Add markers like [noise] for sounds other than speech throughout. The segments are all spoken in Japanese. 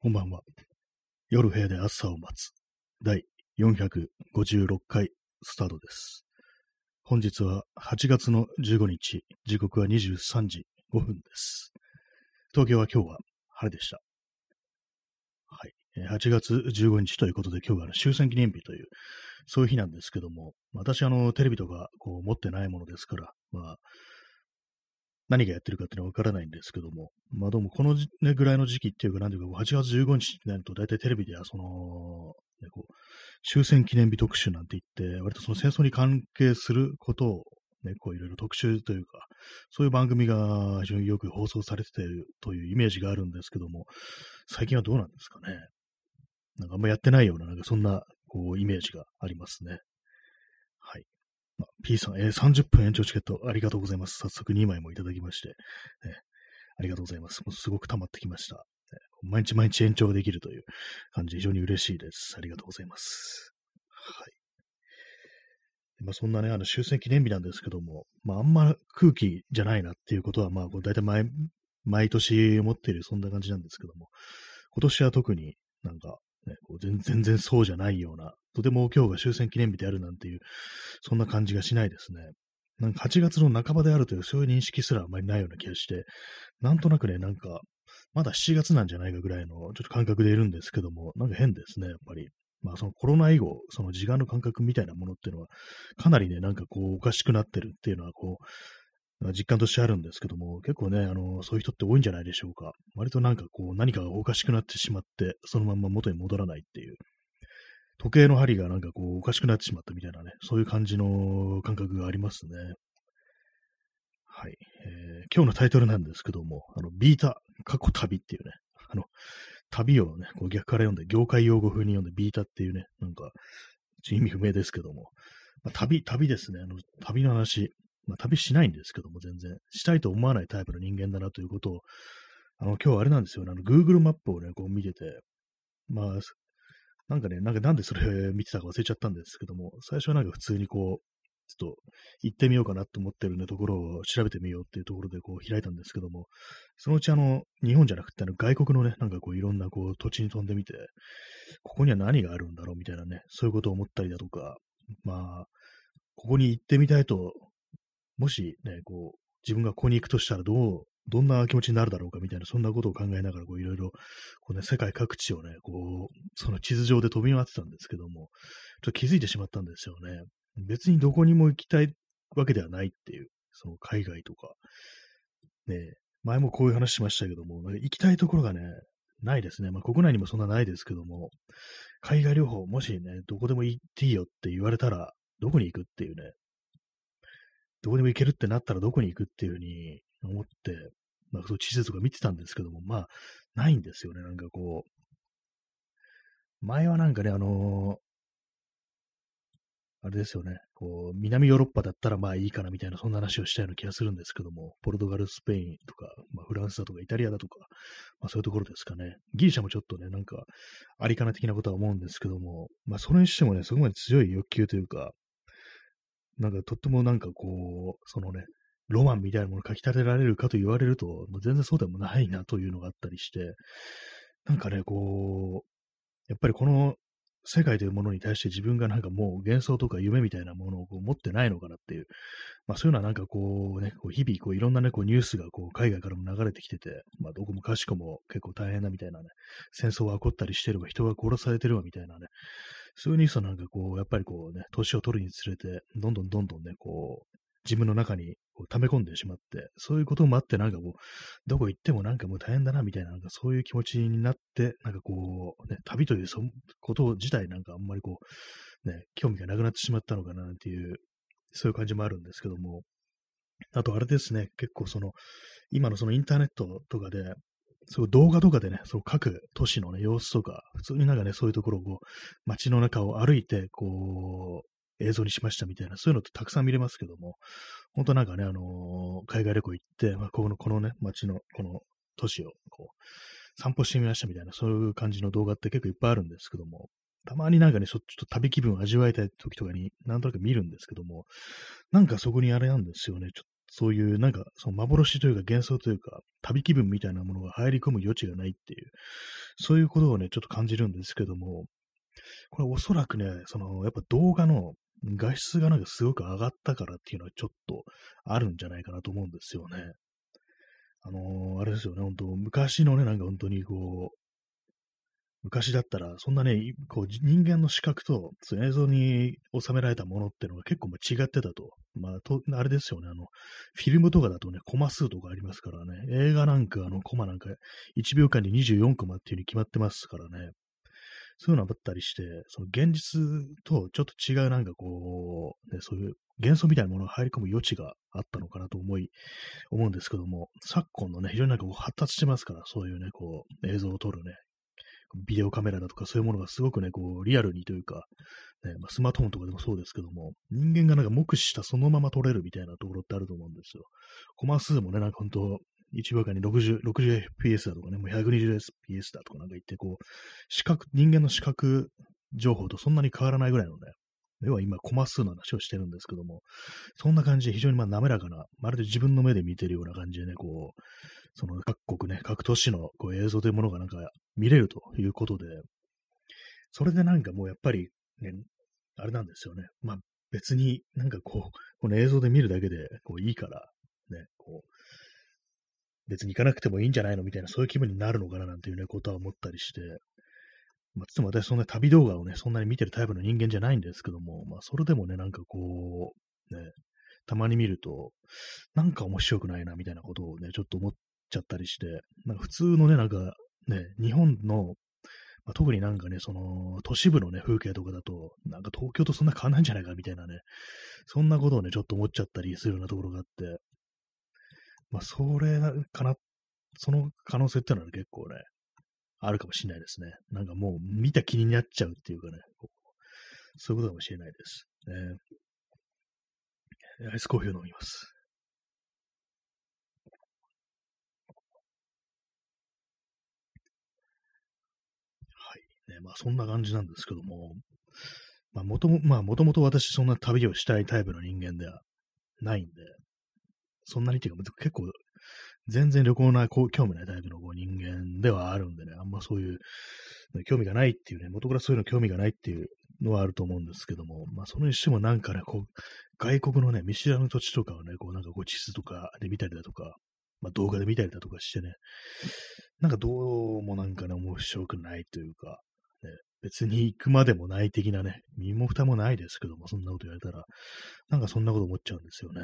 こんばんは。夜部屋で朝を待つ。第456回スタートです。本日は8月の15日、時刻は23時5分です。東京は今日は晴れでした。はい。8月15日ということで今日は終戦記念日という、そういう日なんですけども、私あのテレビとかこう持ってないものですから、まあ、何がやってるかっていうのはわからないんですけども、まあどうもこの、ね、ぐらいの時期っていうか、なんていうか、8月15日になると大体テレビではその、ね、こう、終戦記念日特集なんて言って、割とその戦争に関係することを、ね、こういろいろ特集というか、そういう番組が非常によく放送されててるというイメージがあるんですけども、最近はどうなんですかね。なんかあんまやってないような、なんかそんな、こう、イメージがありますね。P さん、えー30分延長チケットありがとうございます。早速2枚もいただきまして、ねありがとうございます。もうすごく溜まってきました。ね毎日毎日延長ができるという感じ、非常に嬉しいです。ありがとうございます。はい。まあ、そんなね、あの終戦記念日なんですけども、まあ、あんま空気じゃないなっていうことは、まあ、こ大体毎毎年思っている、そんな感じなんですけども、今年は特になんか、ね、こう全然そうじゃないような、とても今日が終戦記念日であるなんていう、そんな感じがしないですね。なんか8月の半ばであるという、そういう認識すらあまりないような気がして、なんとなくね、なんか、まだ7月なんじゃないかぐらいの、ちょっと感覚でいるんですけども、なんか変ですね、やっぱり。まあ、そのコロナ以後、その時間の感覚みたいなものっていうのは、かなりね、なんかこう、おかしくなってるっていうのは、こう、実感としてあるんですけども、結構ね、あの、そういう人って多いんじゃないでしょうか。割となんかこう、何かがおかしくなってしまって、そのまんま元に戻らないっていう、時計の針がなんかこう、おかしくなってしまったみたいなね、そういう感じの感覚がありますね。はい。えー今日のタイトルなんですけども、あの、ビータ、過去旅っていうね、あの、旅をね、こう逆から読んで、業界用語風に読んで、ビータっていうね、なんか、意味不明ですけども、まあ、旅、旅ですね、あの、旅の話、まあ、旅しないんですけども、全然、したいと思わないタイプの人間だなということを、あの、今日あれなんですよね、あの、Google マップをね、こう見てて、まあ、なんかね、なんかなんでそれ [laughs] 見てたか忘れちゃったんですけども、最初はなんか普通にこう、ちょっと行ってみようかなと思ってるね、ところを調べてみようっていうところでこう開いたんですけども、そのうちあの、日本じゃなくてあの外国のね、なんかこういろんなこう土地に飛んでみて、ここには何があるんだろうみたいなね、そういうことを思ったりだとか、まあ、ここに行ってみたいと、もしね、こう、自分がここに行くとしたらどう、どんな気持ちになるだろうかみたいな、そんなことを考えながら、こういろいろ、こうね、世界各地をね、こう、その地図上で飛び回ってたんですけども、ちょっと気づいてしまったんですよね。別にどこにも行きたいわけではないっていう、その海外とか。ね前もこういう話しましたけども、行きたいところがね、ないですね。まあ国内にもそんなないですけども、海外旅行、もしね、どこでも行っていいよって言われたら、どこに行くっていうね、どこでも行けるってなったらどこに行くっていうふうに思って、まあそう地図とか見てたんですけども、まあ、ないんですよね。なんかこう、前はなんかね、あのあれですよね、こう、南ヨーロッパだったらまあいいかなみたいな、そんな話をしたような気がするんですけども、ポルトガル、スペインとか、まあ、フランスだとかイタリアだとか、まあそういうところですかね。ギリシャもちょっとね、なんか、ありかな的なことは思うんですけども、まあそれにしてもね、そこまで強い欲求というか、なんかとってもなんかこう、そのね、ロマンみたいなものを書き立てられるかと言われると、もう全然そうでもないなというのがあったりして、なんかね、こう、やっぱりこの世界というものに対して自分がなんかもう幻想とか夢みたいなものをこう持ってないのかなっていう、まあそういうのはなんかこうね、こう日々こういろんなね、こうニュースがこう海外からも流れてきてて、まあどこもかしこも結構大変だみたいなね、戦争が起こったりしてるわ、人が殺されてるわみたいなね、そういうニュースはなんかこう、やっぱりこうね、年を取るにつれて、どんどんどんどんね、こう、自分の中にこう溜め込んでしまって、そういうこともあって、なんかこう、どこ行ってもなんかもう大変だな、みたいな、なんかそういう気持ちになって、なんかこう、ね、旅というそこと自体なんかあんまりこう、ね、興味がなくなってしまったのかな、なんていう、そういう感じもあるんですけども、あとあれですね、結構その、今のそのインターネットとかで、そう動画とかでね、そう各都市のね、様子とか、普通になんかね、そういうところをこう、街の中を歩いて、こう、映像にしましたみたいな、そういうのってたくさん見れますけども、本当なんかね、あのー海外旅行行って、まあ、この、このね、街の、この都市を、こう、散歩してみましたみたいな、そういう感じの動画って結構いっぱいあるんですけども、たまになんかね、ちょっと旅気分を味わいたい時とかに、なんとなく見るんですけども、なんかそこにあれなんですよね、ちょっとそういうなんか、その幻というか幻想というか、旅気分みたいなものが入り込む余地がないっていう、そういうことをね、ちょっと感じるんですけども、これおそらくね、その、やっぱ動画の画質がなんかすごく上がったからっていうのはちょっとあるんじゃないかなと思うんですよね。あのー、あれですよね、本当昔のね、なんか本当にこう、昔だったら、そんなね、こう人間の視覚と映像に収められたものっていうのが結構違ってたと。まあ、と、あれですよね、あの、フィルムとかだとね、コマ数とかありますからね、映画なんか、あの、コマなんか、1秒間に24コマっていう風に決まってますからね。そういうのあったりして、その現実とちょっと違うなんかこう、ね、そういう幻想みたいなものが入り込む余地があったのかなと思い、思うんですけども、昨今のね、非常になんかこう発達してますから、そういうね、こう、映像を撮るね、ビデオカメラだとかそういうものがすごくね、こう、リアルにというか、ねまあ、スマートフォンとかでもそうですけども、人間がなんか目視したそのまま撮れるみたいなところってあると思うんですよ。コマ数もね、なんか本当1秒間に60、60fps だとかね、もう 120fps だとかなんか言って、こう、視覚、人間の視覚情報とそんなに変わらないぐらいのね、要は今、コマ数の話をしてるんですけども、そんな感じで非常にまあ滑らかな、まるで自分の目で見てるような感じでね、こう、その各国ね、各都市のこう映像というものがなんか見れるということで、それでなんかもうやっぱりね、あれなんですよね。まあ別になんかこう、この映像で見るだけでこういいから、ね、こう、別に行かなくてもいいんじゃないの？みたいな、そういう気分になるのかな？なんていうね、ことは思ったりして、まあ、つっても私そんな旅動画をね、そんなに見てるタイプの人間じゃないんですけども、まあ、それでもね、なんかこう、ね、たまに見ると、なんか面白くないな、みたいなことをね、ちょっと思っちゃったりして、なんか普通のね、なんかね、日本の、まあ、特になんかね、その、都市部のね、風景とかだと、なんか東京とそんな変わんないんじゃないか、みたいなね、そんなことをね、ちょっと思っちゃったりするようなところがあって、まあ、それかな、その可能性っていうのは、結構ね、あるかもしれないですね。なんかもう見た気になっちゃうっていうかね、そういうことかもしれないです。ね、アイスコーヒーを飲みます。はい。ね、まあそんな感じなんですけども、まあもとも、まあもともと私そんな旅をしたいタイプの人間ではないんで、そんなにっていうか、結構、全然旅行な、こう、興味ないタイプのこう人間ではあるんでね、あんまそういう、興味がないっていうね、元からそういうの興味がないっていうのはあると思うんですけども、まあ、それにしてもなんかね、こう、外国のね、見知らぬ土地とかをね、こう、なんかこう、地図とかで見たりだとか、まあ、動画で見たりだとかしてね、なんかどうもなんかね、面白くないというか、ね、別に行くまでもない的なね、身も蓋もないですけども、そんなこと言われたら、なんかそんなこと思っちゃうんですよね。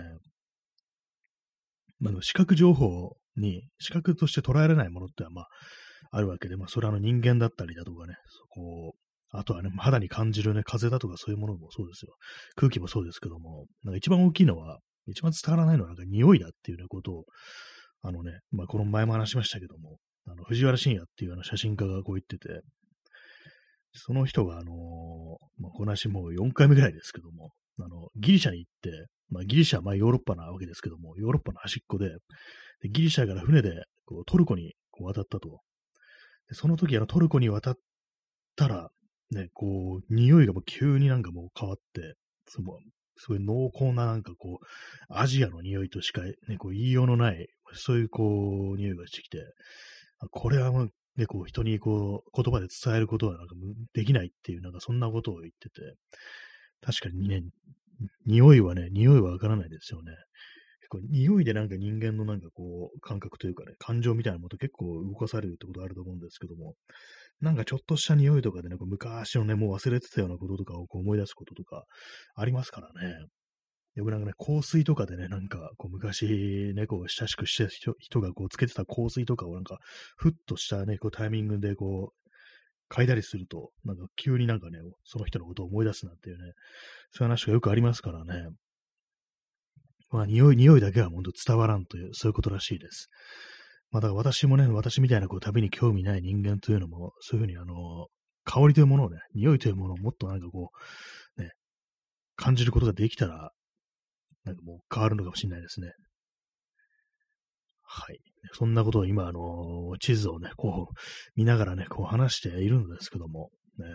まあ、視覚情報に、視覚として捉えられないものっては、まあ、あるわけで、まあ、それはあの人間だったりだとかね、そこあとはね、肌に感じるね、風だとかそういうものもそうですよ。空気もそうですけども、なんか一番大きいのは、一番伝わらないのはなんか匂いだっていうね、ことを、あのね、まあ、この前も話しましたけども、あの、藤原信也っていうあの写真家がこう言ってて、その人が、あのー、まあ、この話もう4回目ぐらいですけども、あの、ギリシャに行って、まあ、ギリシャはまあヨーロッパなわけですけども、ヨーロッパの端っこで、でギリシャから船でこうトルコにこう渡ったと。でその時、あのトルコに渡ったら、ね、こう、匂いがもう急になんかもう変わって、そのすごい濃厚ななんかこう、アジアの匂いとしか、ね、こう言いようのない、そういうこう、匂いがしてきて、これはもう、ね、こう人にこう、言葉で伝えることはなんかできないっていう、なんかそんなことを言ってて、確かにね、匂いはね、匂いはわからないですよね。結構匂いでなんか人間のなんかこう、感覚というかね、感情みたいなものと結構動かされるってことあると思うんですけども、なんかちょっとした匂いとかでね、こう昔のね、もう忘れてたようなこととかをこう思い出すこととかありますからね。よくなんかね、香水とかでね、なんか、こう昔ね、こう親しくして人がこうつけてた香水とかをなんか、ふっとしたね、こうタイミングでこう、嗅いだりすると、なんか急になんかね、その人のことを思い出すなんていうね、そういう話がよくありますからね。まあ、匂い、匂いだけは本当伝わらんという、そういうことらしいです。まあ、だから私もね、私みたいなこう旅に興味ない人間というのも、そういうふうにあの、香りというものをね、匂いというものをもっとなんかこう、ね、感じることができたら、なんかもう変わるのかもしれないですね。はい。そんなことを今、あの、地図をね、こう、見ながらね、こう話しているんですけども、ね、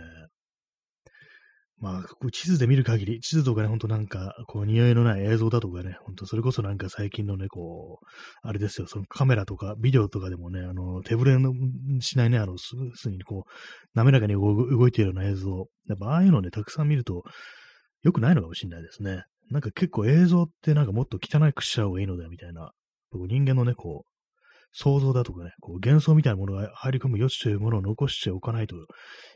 まあ、こう地図で見る限り、地図とかね、ほんとなんか、こう、匂いのない映像だとかね、ほんとそれこそなんか最近のね、こう、あれですよ、そのカメラとかビデオとかでもね、あの、手ぶれのしないね、あの、すぐにこう、滑らかに動いているような映像、やっぱああいうのね、たくさん見ると、良くないのかもしれないですね。なんか結構映像ってなんかもっと汚くしちゃう方がいいのだよみたいな、人間のね、こう、想像だとかね、こう幻想みたいなものが入り込む余地というものを残しておかないと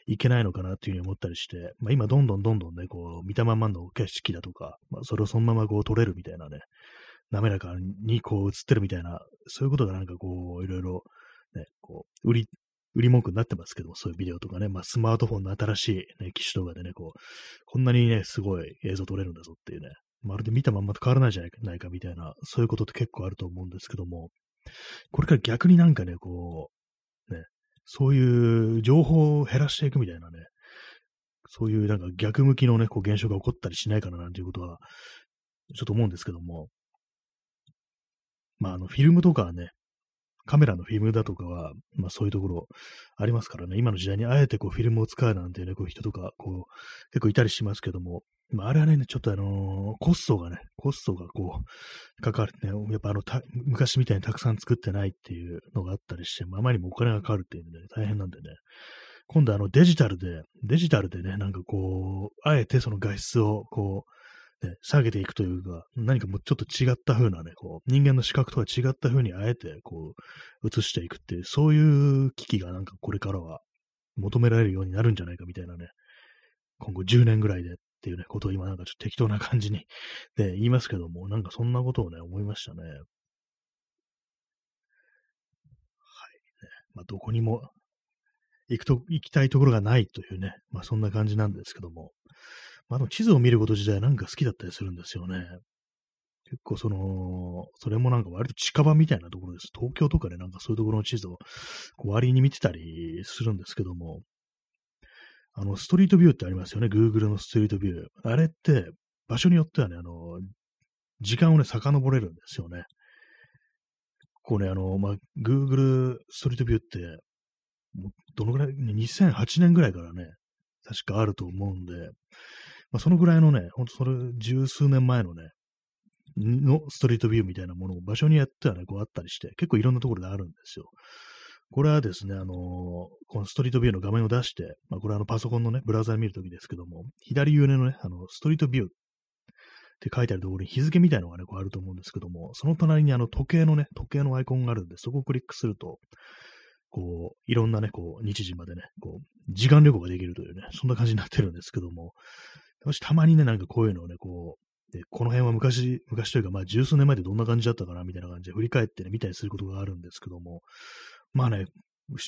いけないのかなっていうふうに思ったりして、まあ今どんどんどんどんね、こう見たままの景色だとか、まあそれをそのままこう撮れるみたいなね、滑らかにこう映ってるみたいな、そういうことがなんかこういろいろね、こう、売り、売り文句になってますけども、そういうビデオとかね、まあスマートフォンの新しい、ね、機種とかでね、こう、こんなにね、すごい映像撮れるんだぞっていうね、まるで見たまんまと変わらないじゃないかみたいな、そういうことって結構あると思うんですけども、これから逆になんかね、こう、ね、そういう情報を減らしていくみたいなね、そういうなんか逆向きのね、こう現象が起こったりしないかななんていうことは、ちょっと思うんですけども、まあ、あの、フィルムとかはね、カメラのフィルムだとかは、まあそういうところありますからね、今の時代にあえてこうフィルムを使うなんてね、こう人とか、こう、結構いたりしますけども、まああれはね、ちょっとあのー、コストがね、コストがこう、かかるね、やっぱあの昔みたいにたくさん作ってないっていうのがあったりして、まあ、あまりにもお金がかかるっていうんで、ね、大変なんでね、今度あのデジタルで、デジタルでね、なんかこう、あえてその画質をこう、ね、下げていくというか、何かもうちょっと違った風なね、こう、人間の視覚とは違った風にあえて、こう、映していくっていう、そういう危機がなんかこれからは求められるようになるんじゃないかみたいなね、今後10年ぐらいでっていうね、ことを今なんかちょっと適当な感じにで [laughs] 言いますけども、なんかそんなことをね、思いましたね。はい。ね、まあ、どこにも行くと、行きたいところがないというね、まあそんな感じなんですけども、あ、でも地図を見ること自体なんか好きだったりするんですよね。結構その、それもなんか割と近場みたいなところです。東京とかでなんかそういうところの地図を割に見てたりするんですけども、あの、ストリートビューってありますよね。Google のストリートビュー。あれって、場所によってはね、あの、時間をね、遡れるんですよね。こうね、あの、まあ、Google ストリートビューって、どのぐらい、2008年ぐらいからね、確かあると思うんで、まあ、そのぐらいのね、ほんとそれ十数年前のね、のストリートビューみたいなものを場所によってはね、こうあったりして、結構いろんなところであるんですよ。これはですね、あのー、このストリートビューの画面を出して、まあ、これはあのパソコンのね、ブラウザで見るときですけども、左上のね、あの、ストリートビューって書いてあるところに日付みたいなのがね、こうあると思うんですけども、その隣にあの時計のね、時計のアイコンがあるんで、そこをクリックすると、こう、いろんなね、こう、日時までね、こう、時間旅行ができるというね、そんな感じになってるんですけども、私たまにね、なんかこういうのをね、こう、でこの辺は昔、昔というか、まあ十数年前でどんな感じだったかな、みたいな感じで振り返ってね、見たりすることがあるんですけども、まあね、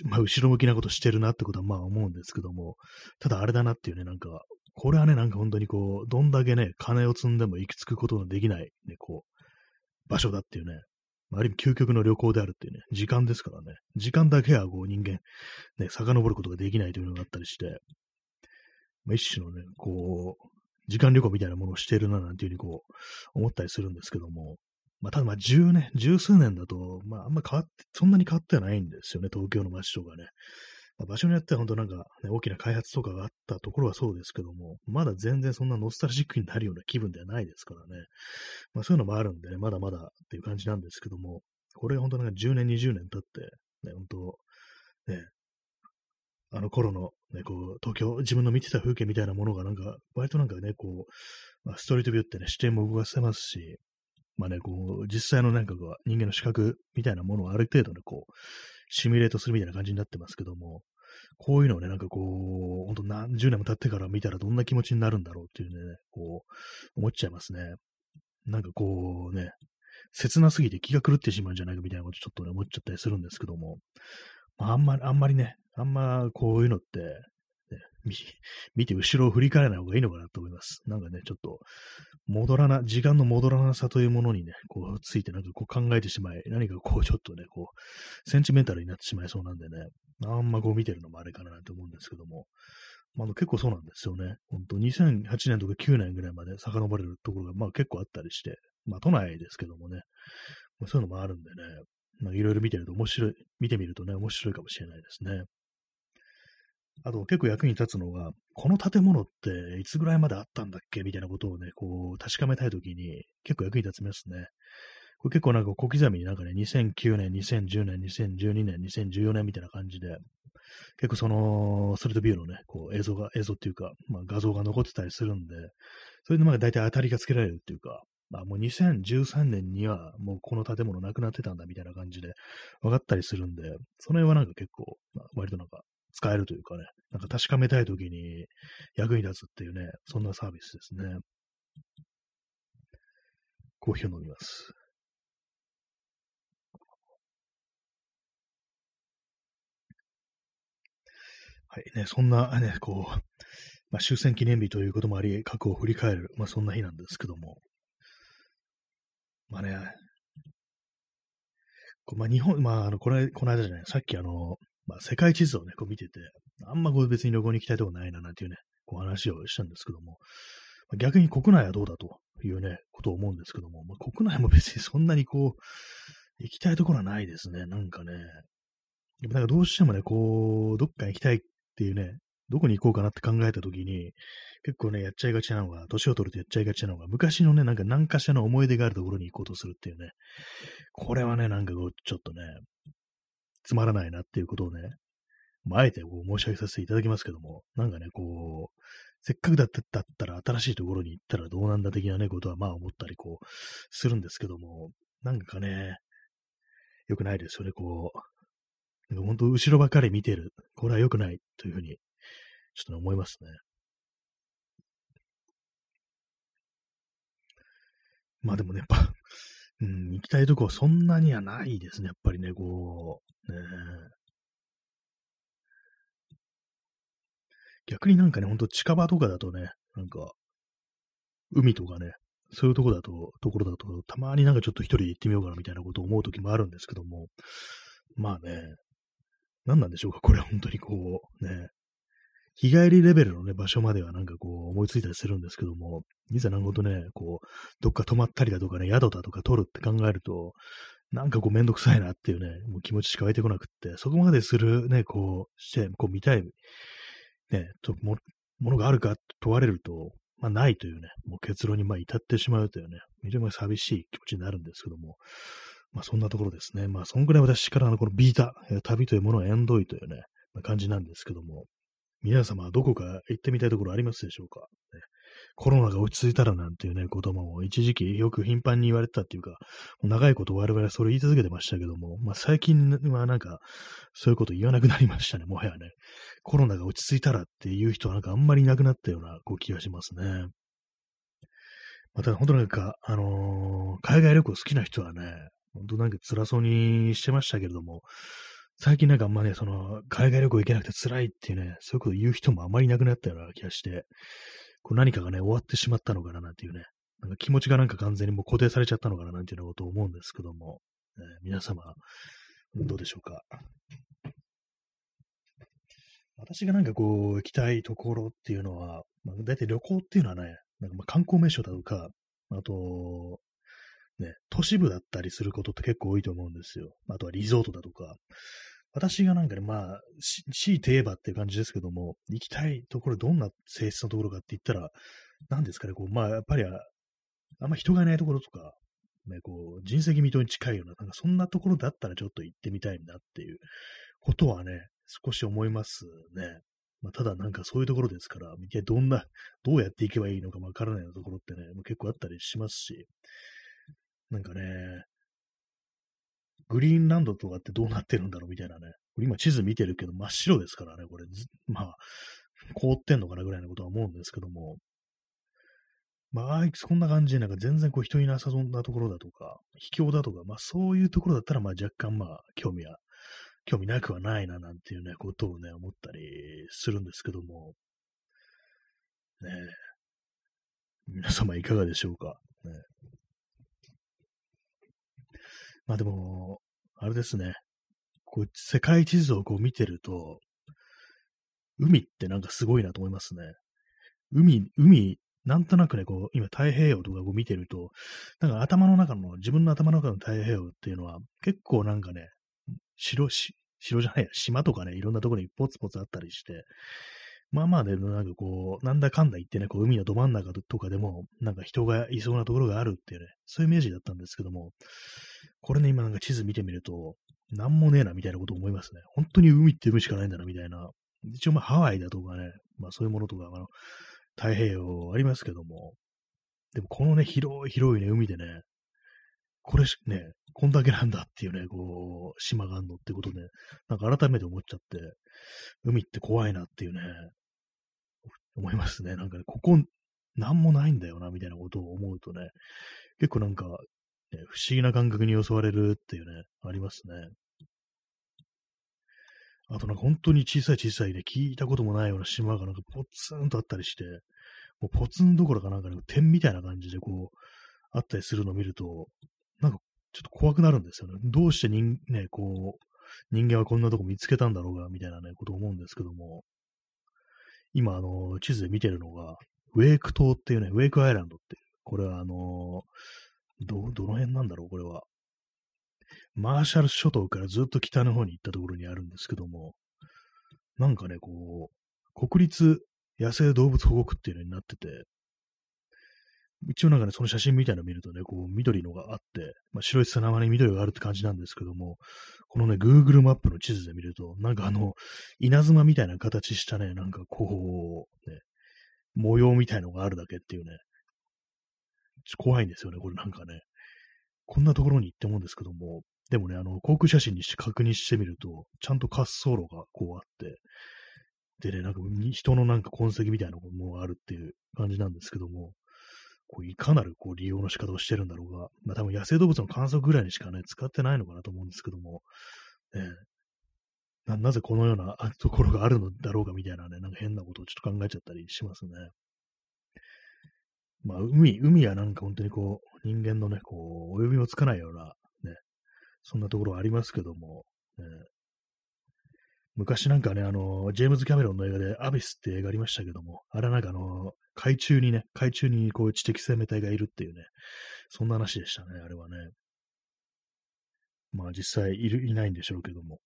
まあ、後ろ向きなことしてるなってことはまあ思うんですけども、ただあれだなっていうね、なんか、これはね、なんか本当にこう、どんだけね、金を積んでも行き着くことのできない、ね、こう、場所だっていうね、まある意味究極の旅行であるっていうね、時間ですからね、時間だけはこう人間、ね、遡ることができないというのがあったりして、まあ、一種のね、こう、時間旅行みたいなものをしてるななんていうふうにこう、思ったりするんですけども、まあ、ただまあ十年、十数年だと、まああんま変わって、そんなに変わってはないんですよね、東京の街とかね。まあ、場所によっては本当なんか、ね、大きな開発とかがあったところはそうですけども、まだ全然そんなノスタルジックになるような気分ではないですからね。まあそういうのもあるんでね、まだまだっていう感じなんですけども、これが本当なんか10年、20年経って、ね、本当、ね、あの頃の、ね、こう、東京、自分の見てた風景みたいなものがなんか、割となんかね、こう、まあ、ストリートビューってね、視点も動かせますし、まあね、こう、実際のなんかこう人間の視覚みたいなものをある程度ね、こう、シミュレートするみたいな感じになってますけども、こういうのをね、なんかこう、ほんと何十年も経ってから見たらどんな気持ちになるんだろうっていうね、こう、思っちゃいますね。なんかこうね、切なすぎて気が狂ってしまうんじゃないかみたいなことちょっとね、思っちゃったりするんですけども、まあ、あんまり、あんまりね、あんまこういうのって、ね、見て後ろを振り返らない方がいいのかなと思います。なんかね、ちょっと、戻らな、時間の戻らなさというものにね、こう、ついてなんかこう考えてしまい、何かこう、ちょっとね、こう、センチメンタルになってしまいそうなんでね、あんまこう見てるのもあれかなと思うんですけども、まあ、結構そうなんですよね。本当2008年とか9年ぐらいまで遡れるところが、まあ結構あったりして、まあ都内ですけどもね、そういうのもあるんでね、いろいろ見てると面白い、見てみるとね、面白いかもしれないですね。あと結構役に立つのが、この建物っていつぐらいまであったんだっけ？みたいなことをね、こう確かめたいときに結構役に立ちますね。これ結構なんか小刻みになんかね、2009年、2010年、2012年、2014年みたいな感じで、結構その、ストリートビューのね、こう映像が、映像っていうか、まあ画像が残ってたりするんで、それでまあ大体当たりがつけられるっていうか、あもう2013年にはもうこの建物なくなってたんだみたいな感じで分かったりするんで、その辺はなんか結構、まあ、割となんか使えるというかね、なんか確かめたいときに役に立つっていうね、そんなサービスですね。コーヒーを飲みます。はいね、そんなね、こう、まあ、終戦記念日ということもあり、過去を振り返る、まあ、そんな日なんですけども、まあね、こまあ、日本、まあ、あの、これ、この間じゃない、さっきあの、まあ、世界地図をね、こう見てて、あんまこう別に旅行に行きたいとこないな、なんていうね、こう話をしたんですけども、まあ、逆に国内はどうだというね、ことを思うんですけども、まあ、国内も別にそんなにこう、行きたいところはないですね、なんかね。でもなんかどうしてもね、こう、どっか行きたいっていうね、どこに行こうかなって考えたときに、結構ね、やっちゃいがちなのが、年を取るとやっちゃいがちなのが、昔のね、なんか何かしらの思い出があるところに行こうとするっていうね、これはね、なんかこう、ちょっとね、つまらないなっていうことをね、まあ、あえてこう申し上げさせていただきますけども、なんかね、こう、せっかくだったら新しいところに行ったらどうなんだ的なね、ことはまあ思ったりこう、するんですけども、なんかね、良くないですよね、こう、なんか本当後ろばかり見てる。これは良くないというふうに、ちょっと、思いますね。まあでもね、やっぱ、[laughs] うん、行きたいとこはそんなにはないですね。やっぱりね、こう、ね逆になんかね、ほんと近場とかだとね、なんか、海とかね、そういうとこだと、ところだと、たまになんかちょっと一人行ってみようかなみたいなことを思う時もあるんですけども、まあね、何なんでしょうか、これ本当にこう、ね、日帰りレベルのね、場所まではなんかこう思いついたりするんですけども、いざなんごとね、こう、どっか泊まったりだとかね、宿だとか取るって考えると、なんかこうめんどくさいなっていうね、もう気持ちしか湧いてこなくって、そこまでするね、こう、して、こう見たい、ね、とも、ものがあるか問われると、まあないというね、もう結論にまあ至ってしまうというね、非常に寂しい気持ちになるんですけども、まあそんなところですね。まあそんぐらい私からのこのビータ、旅というものは縁遠いというね、感じなんですけども、皆様はどこか行ってみたいところありますでしょうか、ね、コロナが落ち着いたらなんていうね、言葉も一時期よく頻繁に言われてたっていうか、長いこと我々はそれ言い続けてましたけども、まあ最近はなんか、そういうこと言わなくなりましたね、もはやね。コロナが落ち着いたらっていう人はなんかあんまりいなくなったようなこう気がしますね。また本当なんか、あのー、海外旅行好きな人はね、本当なんか辛そうにしてましたけれども、最近なんかあんまね、その、海外旅行行けなくて辛いっていうね、そういうこと言う人もあまりいなくなったような気がして、こう何かがね、終わってしまったのかななんていうね、なんか気持ちがなんか完全にもう固定されちゃったのかななんていうようなことを思うんですけども、えー、皆様、どうでしょうか？私がなんかこう、行きたいところっていうのは、まあ、大体旅行っていうのはね、なんかまあ観光名所だとか、あと、ね、都市部だったりすることって結構多いと思うんですよ。あとはリゾートだとか。私がなんかね、まあ、強いて言えばっていう感じですけども、行きたいところ、どんな性質のところかって言ったら、何ですかね、こう、まあ、やっぱり、あんま人がいないところとか、ね、こう、人石未踏に近いような、なんかそんなところだったらちょっと行ってみたいなっていうことはね、少し思いますね。まあ、ただなんかそういうところですから、一体どんな、どうやっていけばいいのかわからないようなところってね、結構あったりしますし、なんかね、グリーンランドとかってどうなってるんだろうみたいなね。今地図見てるけど真っ白ですからね、これ。まあ、凍ってんのかなぐらいのことは思うんですけども。まあ、そんな感じで、なんか全然こう人いなさそうなところだとか、秘境だとか、まあそういうところだったら、まあ若干まあ興味は、興味なくはないななんていうね、ことをね、思ったりするんですけども。ね皆様いかがでしょうか？ね、まあでも、あれですね。こう、世界地図をこう見てると、海ってなんかすごいなと思いますね。海、海、なんとなくね、こう、今太平洋とかこう見てると、なんか頭の中の、自分の頭の中の太平洋っていうのは、結構なんかね、白し、城じゃないや、島とかね、いろんなところにポツポツあったりして、まあまあね、なんかこう、なんだかんだ言ってね、こう海のど真ん中とかでも、なんか人がいそうなところがあるっていうね、そういうイメージだったんですけども、これね、今なんか地図見てみると、なんもねえなみたいなこと思いますね。本当に海って海しかないんだなみたいな。一応まあハワイだとかね、まあそういうものとか、あの、太平洋ありますけども、でもこのね、広い広いね、海でね、これしね、こんだけなんだっていうね、こう、島があんのってことで、なんか改めて思っちゃって、海って怖いなっていうね、思いますね。なんかね、ここ、なんもないんだよな、みたいなことを思うとね、結構なんか、ね、不思議な感覚に襲われるっていうね、ありますね。あとなんか本当に小さい小さいね、聞いたこともないような島がなんかポツンとあったりして、もうポツンどころかなんかね、点みたいな感じでこう、あったりするのを見ると、なんかちょっと怖くなるんですよね。どうして人、ね、こう、人間はこんなとこ見つけたんだろうが、みたいなね、ことを思うんですけども、今、あの、地図で見てるのが、ウェイク島っていうね、ウェイクアイランドっていう、これはあの、ど、どの辺なんだろう、これは。マーシャル諸島からずっと北の方に行ったところにあるんですけども、なんかね、こう、国立野生動物保護区っていうのになってて、一応なんかね、その写真みたいなの見るとね、こう、緑のがあって、まあ、白い砂浜に緑があるって感じなんですけども、このね、Google マップの地図で見ると、なんかあの、稲妻みたいな形したね、なんかこう、ね、模様みたいのがあるだけっていうね、怖いんですよね、これなんかね。こんなところに行ってもんですけども、でもね、あの、航空写真にして確認してみると、ちゃんと滑走路がこうあって、でね、なんか人のなんか痕跡みたいなものがあるっていう感じなんですけども、こういかなるこう利用の仕方をしてるんだろうが、まあ多分野生動物の観測ぐらいにしかね、使ってないのかなと思うんですけども、ね、ななぜこのようなところがあるのだろうかみたいなね、なんか変なことをちょっと考えちゃったりしますね。まあ海、海はなんか本当にこう、人間のね、こう、及びもつかないような、ね、そんなところありますけども、ね、昔なんかね、あの、ジェームズ・キャメロンの映画でアビスって映画ありましたけども、あれなんかあの、海中にね、海中にこういう知的生命体がいるっていうね、そんな話でしたね、あれはね。まあ実際いる、いないんでしょうけども。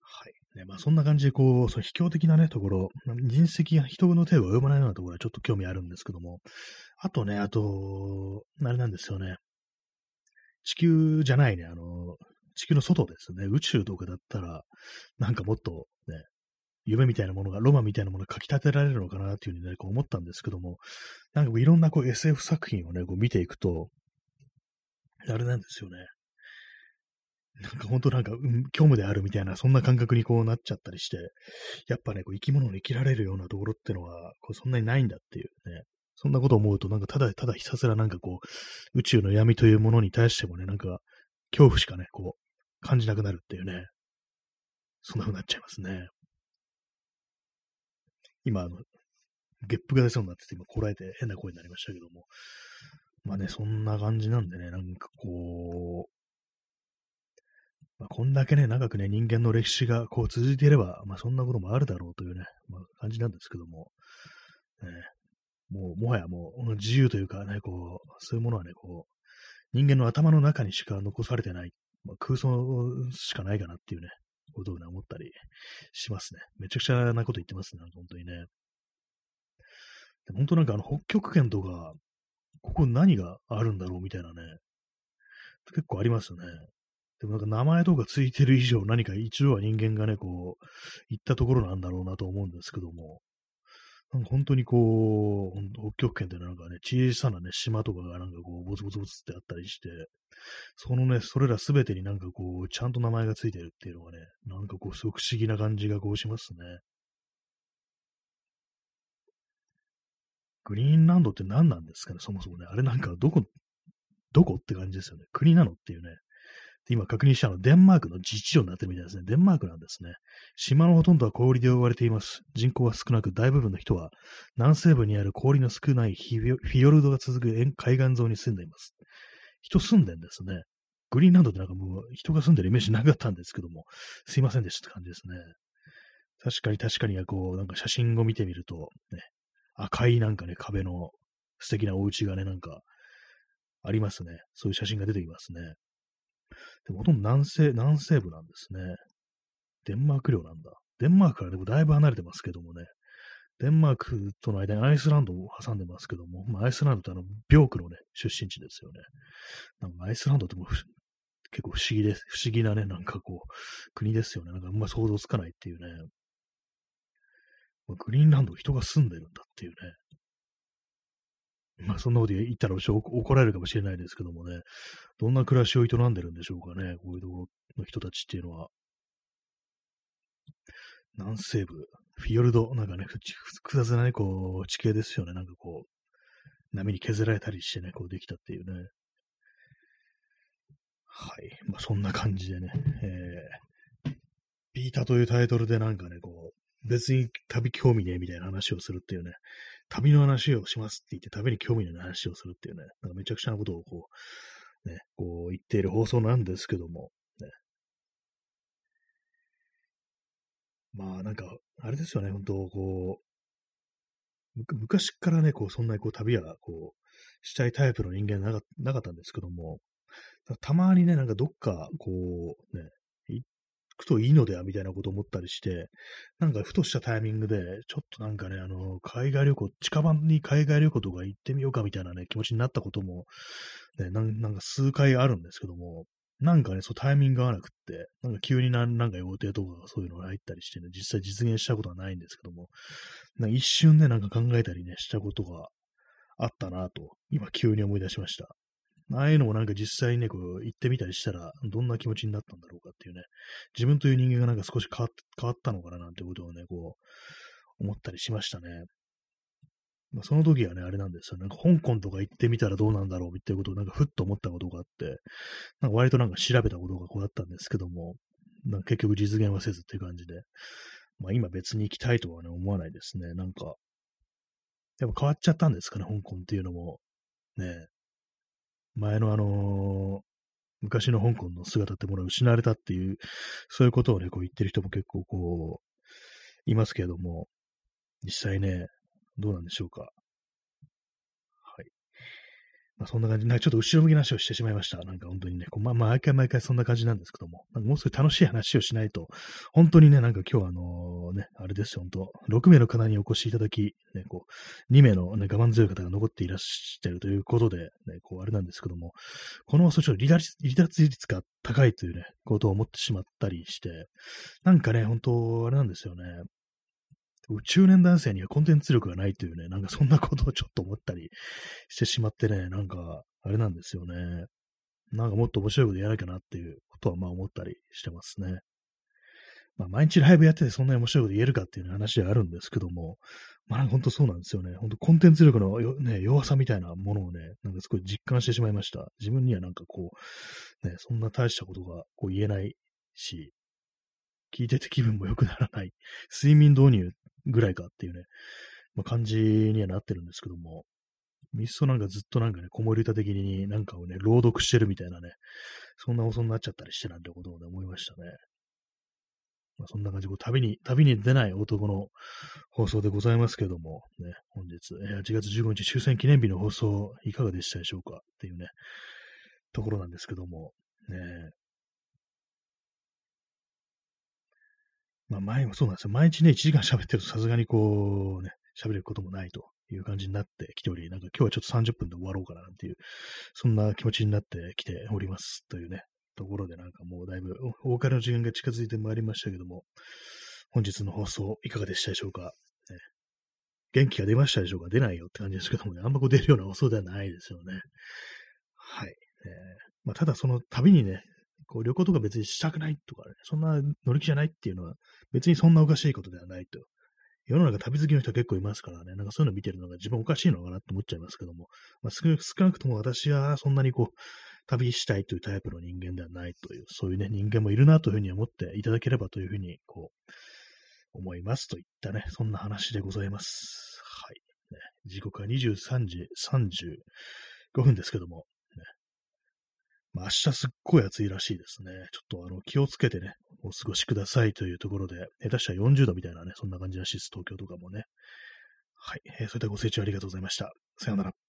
はい。ね、まあそんな感じでこう、その秘境的なね、ところ、人石が人の手が及ばないようなところはちょっと興味あるんですけども、あとね、あと、あれなんですよね。地球じゃないね、あの、地球の外ですね、宇宙とかだったら、なんかもっとね、夢みたいなものが、ロマンみたいなものが書き立てられるのかなっていうふうにね、こう思ったんですけども、なんかこういろんなこう SF 作品をね、こう見ていくと、あれなんですよね。なんか本当なんか、うん、虚無であるみたいな、そんな感覚にこうなっちゃったりして、やっぱね、こう生き物の生きられるようなところってのは、こうそんなにないんだっていうね、そんなことを思うと、なんかただただひたすらなんかこう、宇宙の闇というものに対してもね、なんか、恐怖しかね、こう、感じなくなるっていうね、そんな風になっちゃいますね。今、あの、ゲップが出そうになってて、今、こらえて変な声になりましたけども。まあね、そんな感じなんでね、なんかこう、まあ、こんだけね、長くね、人間の歴史がこう続いていれば、まあそんなこともあるだろうというね、まあ、感じなんですけども、ね、もう、もはやもう、自由というかね、こう、そういうものはね、こう、人間の頭の中にしか残されてない、まあ、空想しかないかなっていうね、ことをね、思ったりしますね。めちゃくちゃなこと言ってますね、本当にね。本当なんかあの、北極圏とか、ここ何があるんだろうみたいなね、結構ありますよね。でもなんか名前とかついてる以上何か一度は人間がね、こう、行ったところなんだろうなと思うんですけども、なんか本当にこう、北極圏ってなんかね、小さなね、島とかがなんかこう、ボツボツボツってあったりして、そのね、それらすべてになんかこう、ちゃんと名前がついてるっていうのがね、なんかこう、すごく不思議な感じがこうしますね。グリーンランドって何なんですかね、そもそもね。あれなんかどこ、どこって感じですよね。国なのっていうね。今確認したのデンマークの自治領になってるみたいですね。デンマークなんですね。島のほとんどは氷で覆われています。人口は少なく、大部分の人は南西部にある氷の少ないフィヨルドが続く海岸沿いに住んでいます。人住んでんですね。グリーンランドってなんかもう人が住んでるイメージなかったんですけども、すいませんでしたって感じですね。確かに確かに、こう、なんか写真を見てみると、ね、赤いなんかね、壁の素敵なお家がね、なんか、ありますね。そういう写真が出てきますね。でもほとんど南西、南西部なんですね。デンマーク領なんだ。デンマークからでもだいぶ離れてますけどもね。デンマークとの間にアイスランドを挟んでますけども、まあ、アイスランドってあの、ビョークのね、出身地ですよね。なんかアイスランドっても結構不思議です。不思議なね、なんかこう、国ですよね。なんかあんま想像つかないっていうね。まあ、グリーンランド人が住んでるんだっていうね。まあ、そんなこと言ったら怒られるかもしれないですけどもね、どんな暮らしを営んでるんでしょうかね、こういうところの人たちっていうのは。南西部、フィヨルド、なんかね、複雑なね、こう、地形ですよね。なんかこう、波に削られたりしてね、こうできたっていうね。はい。まあ、そんな感じでね、えー、ビータというタイトルでなんかね、こう、別に旅興味ねえみたいな話をするっていうね、旅の話をしますって言って旅に興味のない話をするっていうね、なんかめちゃくちゃなことをこう、ね、こう言っている放送なんですけども、ね。まあなんか、あれですよね、本当こう、昔からね、こう、そんなにこう旅はこう、したいタイプの人間なかなかったんですけども、たまにね、なんかどっか、こう、ね、くといいのではみたいなこと思ったりして、なんかふとしたタイミングで、ちょっとなんかね、あの、海外旅行、近場に海外旅行とか行ってみようかみたいなね、気持ちになったことも、ね、なんか数回あるんですけども、なんかね、そうタイミング合わなくって、なんか急になんなんか予定とかそういうのが入ったりしてね、実際実現したことはないんですけども、なんか一瞬ね、なんか考えたりね、したことがあったなと、今急に思い出しました。ああいうのもなんか実際にね、こう、行ってみたりしたら、どんな気持ちになったんだろうかっていうね、自分という人間がなんか少し変わったのかななんてことをね、こう、思ったりしましたね。まあ、その時はね、あれなんですよ。なんか香港とか行ってみたらどうなんだろうっていうことをなんかふっと思ったことがあって、なんか割となんか調べたことがこうあったんですけども、なんか結局実現はせずっていう感じで、まあ今別に行きたいとはね、思わないですね。なんか、やっぱ変わっちゃったんですかね、香港っていうのも。ね前のあの、昔の香港の姿ってものは失われたっていう、そういうことをね、こう言ってる人も結構こう、いますけれども、実際ね、どうなんでしょうか。まあ、そんな感じ、なんかちょっと後ろ向きな話をしてしまいました。なんか本当にね、こうまあ、毎回毎回そんな感じなんですけども、なんかもう少し楽しい話をしないと、本当にね、なんか今日はあのね、あれですよ、本当。6名の方にお越しいただき、ね、こう、2名の、ね、我慢強い方が残っていらっしゃるということで、ね、こう、あれなんですけども、この放送ちょっと離脱離脱率が高いというね、ことを思ってしまったりして、なんかね、本当あれなんですよね、中年男性にはコンテンツ力がないというね、なんかそんなことをちょっと思ったりしてしまってね、なんか、あれなんですよね。なんかもっと面白いことやらなきゃなっていうことはまあ思ったりしてますね。まあ毎日ライブやっててそんなに面白いこと言えるかっていう話はあるんですけども、まあ本当そうなんですよね。本当コンテンツ力のね、弱さみたいなものをね、なんかすごい実感してしまいました。自分にはなんかこう、ね、そんな大したことがこう言えないし、聞いてて気分も良くならない。睡眠導入ぐらいかっていうね、まあ、感じにはなってるんですけども、いっそなんかずっとなんかね、子守歌的になんかをね、朗読してるみたいなね、そんな放送になっちゃったりしてなんてことをね、思いましたね。まあ、そんな感じで、旅に、旅に出ない男の放送でございますけども、ね、本日、8月15日終戦記念日の放送、いかがでしたでしょうかっていうね、ところなんですけども、ね、まあ前もそうなんですよ。毎日ね、1時間喋ってるとさすがにこうね、喋ることもないという感じになってきており、なんか今日はちょっと30分で終わろうかななんていう、そんな気持ちになってきておりますというね、ところでなんかもうだいぶお別れの時間が近づいてまいりましたけども、本日の放送いかがでしたでしょうか、ね、元気が出ましたでしょうか？出ないよって感じですけどもね、あんまこう出るような放送ではないですよね。はい。えーまあ、ただその旅にね、こう旅行とか別にしたくないとかね、そんな乗り気じゃないっていうのは別にそんなおかしいことではないと。世の中旅好きの人結構いますからね、なんかそういうの見てるのが自分おかしいのかなって思っちゃいますけども、まあ、少なくとも私はそんなにこう、旅したいというタイプの人間ではないという、そういうね、人間もいるなというふうに思っていただければというふうに、こう、思いますといったね、そんな話でございます。はい。ね、時刻は23時35分ですけども、ま、明日すっごい暑いらしいですね。ちょっとあの気をつけてね、お過ごしくださいというところで、下手したら40度みたいなね、そんな感じらしいです。東京とかもね。はい。えー、それではご清聴ありがとうございました。さようなら。